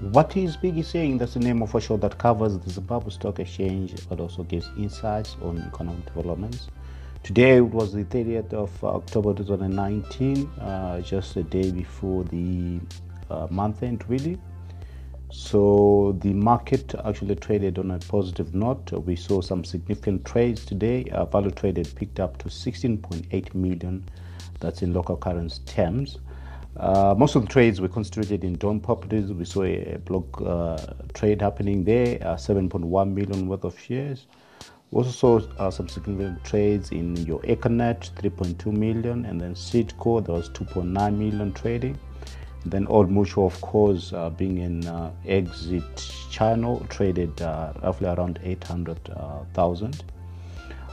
What is Piggy saying? That's the name of a show that covers the Zimbabwe Stock Exchange but also gives insights on economic developments. Today was the 30th of October 2019, uh, just a day before the uh, month end, really. So the market actually traded on a positive note. We saw some significant trades today. Uh, value traded picked up to 16.8 million. That's in local currency terms. Uh, most of the trades were concentrated in Dawn properties. We saw a block uh, trade happening there, uh, 7.1 million worth of shares. We also saw uh, some significant trades in your Econet, 3.2 million, and then Seedco, there was 2.9 million trading. And then Old Mutual, of course, uh, being in uh, exit channel, traded roughly around 800,000.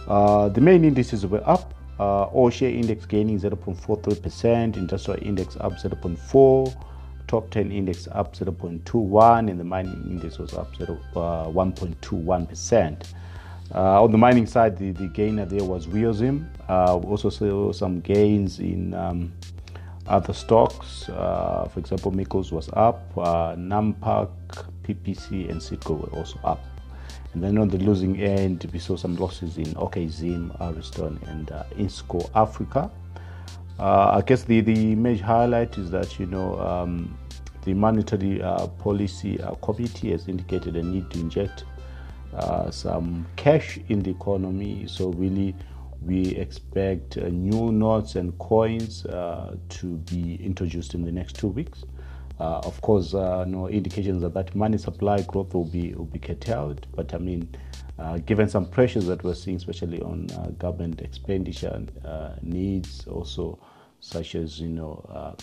the main indices were up uh, all share index gaining 0.43%, industrial index up 0.4, top 10 index up 0.21, and the mining index was up 0, uh, 1.21%. Uh, on the mining side, the, the gainer there was RioZim. Uh, we also saw some gains in um, other stocks. Uh, for example, Meikles was up, uh, PPC, and Seedco were also up. And then on the losing end, we saw some losses in OKZim, Ariston, and uh, Innscor Africa. Uh, I guess the, the major highlight is that, you know, um, the monetary uh, policy uh, committee has indicated a need to inject uh, some cash in the economy. So really, we expect uh, new notes and coins to be introduced in the next two weeks. Uh, of course, uh, no indications that money supply growth will be will be curtailed. But I mean, uh, given some pressures that we're seeing, especially on uh, government expenditure uh, needs, also such as you know uh,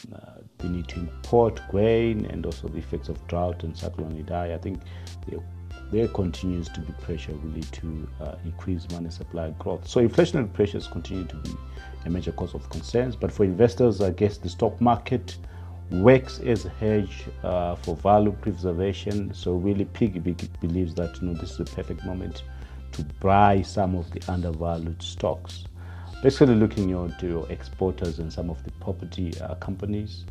the need to import grain and also the effects of drought and cyclone Idai, I think there, there continues to be pressure really to increase money supply growth. So inflationary pressures continue to be a major cause of concerns. But for investors, I guess the stock market works as a hedge uh, for value preservation. So really, Piggy believes that you know this is the perfect moment to buy some of the undervalued stocks. Basically, looking into your exporters and some of the property uh, companies.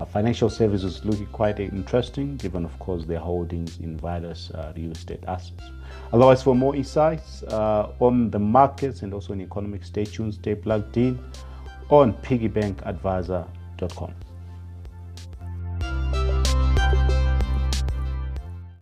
Uh, financial services looking quite interesting, given of course their holdings in various uh, real estate assets. Otherwise, for more insights uh, on the markets and also in economic, stay tuned, stay plugged in on piggybankadvisor.com.